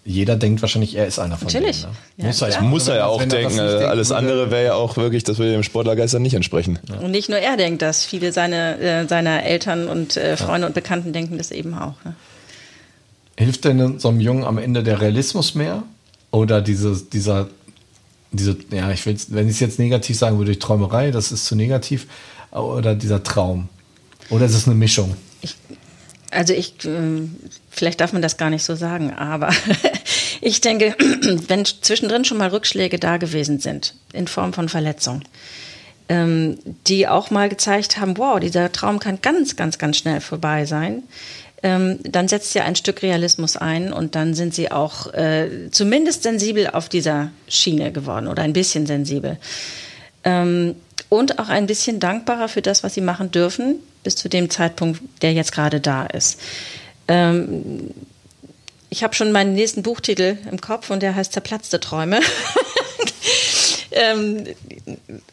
jeder denkt wahrscheinlich, er ist einer von Natürlich. denen. Ja, muss er ja, Muss er ja auch denken. Alles andere wäre ja auch wirklich, das würde dem Sportlergeist dann nicht entsprechen. Und nicht nur er denkt das, viele seine, äh, seiner Eltern und äh, Freunde und Bekannten denken das eben auch. Ne? Hilft denn so einem Jungen am Ende der Realismus mehr? Oder diese, dieser, diese, ja, ich will, wenn ich es jetzt negativ sagen würde, Träumerei, das ist zu negativ, oder dieser Traum? Oder ist es eine Mischung? Also ich, ähm, vielleicht darf man das gar nicht so sagen, aber ich denke, wenn zwischendrin schon mal Rückschläge da gewesen sind, in Form von Verletzung, ähm, die auch mal gezeigt haben, wow, dieser Traum kann ganz, ganz, ganz schnell vorbei sein, ähm, dann setzt ja ein Stück Realismus ein und dann sind sie auch äh, zumindest sensibel auf dieser Schiene geworden oder ein bisschen sensibel. Ähm, und auch ein bisschen dankbarer für das, was sie machen dürfen, bis zu dem Zeitpunkt, der jetzt gerade da ist. Ähm, ich habe schon meinen nächsten Buchtitel im Kopf und der heißt Zerplatzte Träume. ähm,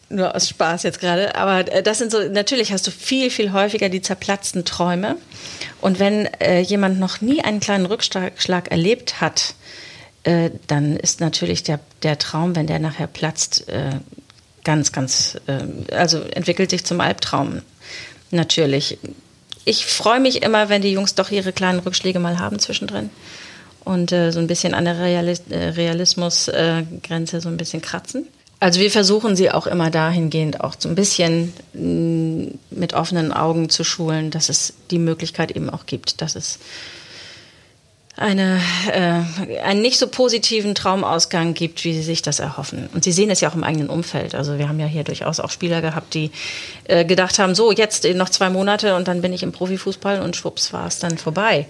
nur aus Spaß jetzt gerade. Aber äh, das sind so, natürlich hast du viel, viel häufiger die zerplatzten Träume. Und wenn äh, jemand noch nie einen kleinen Rückschlag erlebt hat, äh, dann ist natürlich der, der Traum, wenn der nachher platzt, äh, ganz, ganz, äh, also entwickelt sich zum Albtraum. Natürlich. Ich freue mich immer, wenn die Jungs doch ihre kleinen Rückschläge mal haben zwischendrin und äh, so ein bisschen an der Realis äh, Realismusgrenze so ein bisschen kratzen. Also wir versuchen sie auch immer dahingehend auch so ein bisschen mh, mit offenen Augen zu schulen, dass es die Möglichkeit eben auch gibt, dass es eine, äh, einen nicht so positiven Traumausgang gibt, wie sie sich das erhoffen. Und sie sehen es ja auch im eigenen Umfeld. Also wir haben ja hier durchaus auch Spieler gehabt, die äh, gedacht haben, so jetzt noch zwei Monate und dann bin ich im Profifußball und schwupps war es dann vorbei.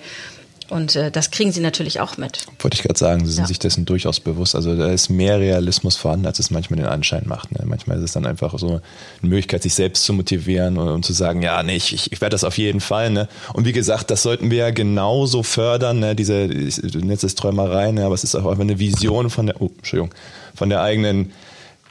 Und äh, das kriegen sie natürlich auch mit. Wollte ich gerade sagen, sie sind Ja. sich dessen durchaus bewusst. Also da ist mehr Realismus vorhanden, als es manchmal den Anschein macht. Ne? Manchmal ist es dann einfach so eine Möglichkeit, sich selbst zu motivieren und, und zu sagen, ja, nee, ich, ich, ich werde das auf jeden Fall. Ne? Und wie gesagt, das sollten wir ja genauso fördern, ne? diese, du nennst es Träumerei, ne? aber es ist auch einfach eine Vision von der, oh, Entschuldigung, von der eigenen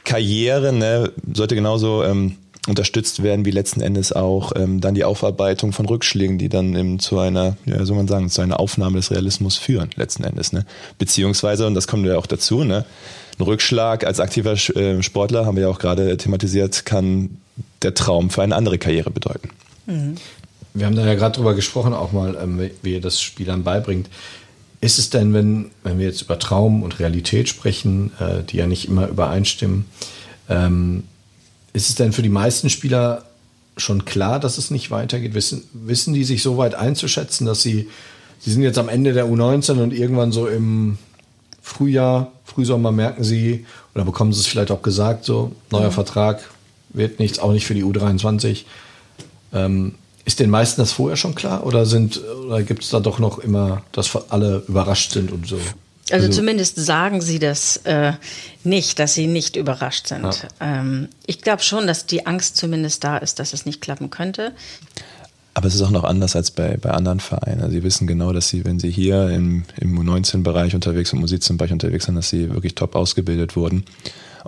Karriere, ne? sollte genauso ähm, unterstützt werden, wie letzten Endes auch ähm, dann die Aufarbeitung von Rückschlägen, die dann eben zu einer, ja, soll man sagen, zu einer Aufnahme des Realismus führen, letzten Endes. Ne? Beziehungsweise, und das kommt ja auch dazu, ne? ein Rückschlag als aktiver äh, Sportler, haben wir ja auch gerade thematisiert, kann der Traum für eine andere Karriere bedeuten. Wir haben da ja gerade drüber gesprochen, auch mal, ähm, wie ihr das Spielern beibringt. Ist es denn, wenn, wenn wir jetzt über Traum und Realität sprechen, äh, die ja nicht immer übereinstimmen, ähm, ist es denn für die meisten Spieler schon klar, dass es nicht weitergeht? Wissen, wissen die sich so weit einzuschätzen, dass sie, sie sind jetzt am Ende der U19 und irgendwann so im Frühjahr, Frühsommer merken sie oder bekommen sie es vielleicht auch gesagt, so neuer Vertrag wird nichts, auch nicht für die U23. Ähm, ist den meisten das vorher schon klar oder sind oder gibt es da doch noch immer, dass alle überrascht sind und so? Also, zumindest sagen sie das äh, nicht, dass sie nicht überrascht sind. Ja. Ähm, ich glaube schon, dass die Angst zumindest da ist, dass es nicht klappen könnte. Aber es ist auch noch anders als bei, bei anderen Vereinen. Also sie wissen genau, dass sie, wenn sie hier im, im U19-Bereich unterwegs sind, im U17-Bereich unterwegs sind, dass sie wirklich top ausgebildet wurden.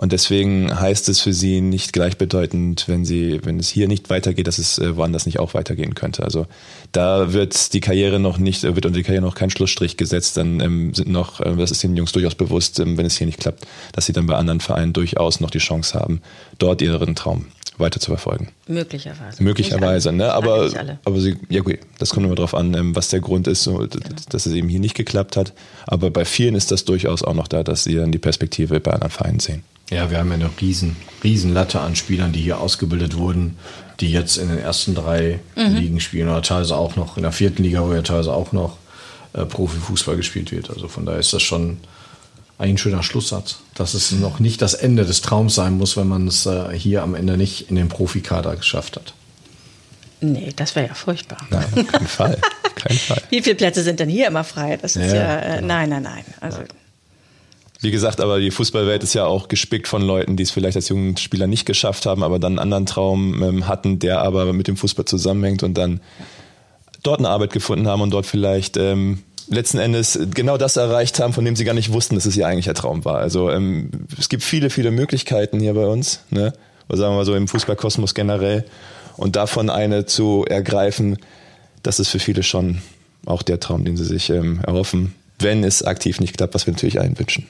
Und deswegen heißt es für sie nicht gleichbedeutend, wenn sie, wenn es hier nicht weitergeht, dass es äh, woanders nicht auch weitergehen könnte. Also da wird die Karriere noch nicht, äh, wird unter die Karriere noch kein Schlussstrich gesetzt. Dann ähm, sind noch, äh, das ist den Jungs durchaus bewusst, ähm, wenn es hier nicht klappt, dass sie dann bei anderen Vereinen durchaus noch die Chance haben, dort ihren Traum weiter zu verfolgen. Möglicherweise. Möglicherweise, ne? Aber, aber sie, ja gut, das kommt immer drauf an, ähm, was der Grund ist, so, d- dass es eben hier nicht geklappt hat. Aber bei vielen ist das durchaus auch noch da, dass sie dann die Perspektive bei anderen Vereinen sehen. Ja, wir haben ja eine riesen, riesen Latte an Spielern, die hier ausgebildet wurden, die jetzt in den ersten drei Ligen spielen oder teilweise auch noch in der vierten Liga, wo ja teilweise auch noch äh, Profifußball gespielt wird. Also von daher ist das schon ein schöner Schlusssatz, dass es noch nicht das Ende des Traums sein muss, wenn man es äh, hier am Ende nicht in den Profikader geschafft hat. Nee, das wäre ja furchtbar. Nein, auf keinen Fall. Auf keinen Fall. Wie viele Plätze sind denn hier immer frei? Das ist Ja, ja, äh, genau. nein, nein, nein. Also Wie gesagt, aber die Fußballwelt ist ja auch gespickt von Leuten, die es vielleicht als jungen Spieler nicht geschafft haben, aber dann einen anderen Traum ähm, hatten, der aber mit dem Fußball zusammenhängt und dann dort eine Arbeit gefunden haben und dort vielleicht ähm, letzten Endes genau das erreicht haben, von dem sie gar nicht wussten, dass es ihr eigentlicher Traum war. Also ähm, es gibt viele, viele Möglichkeiten hier bei uns, ne? oder sagen wir mal so im Fußballkosmos generell. Und davon eine zu ergreifen, das ist für viele schon auch der Traum, den sie sich ähm, erhoffen. wenn es aktiv nicht klappt, was wir natürlich allen wünschen.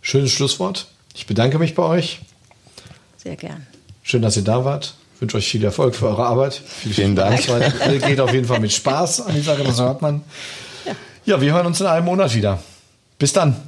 Schönes Schlusswort. Ich bedanke mich bei euch. Sehr gern. Schön, dass ihr da wart. Ich wünsche euch viel Erfolg für eure Arbeit. Viel Vielen Dank. Spaß. Geht auf jeden Fall mit Spaß an die Sache, das hört man. Ja, wir hören uns in einem Monat wieder. Bis dann.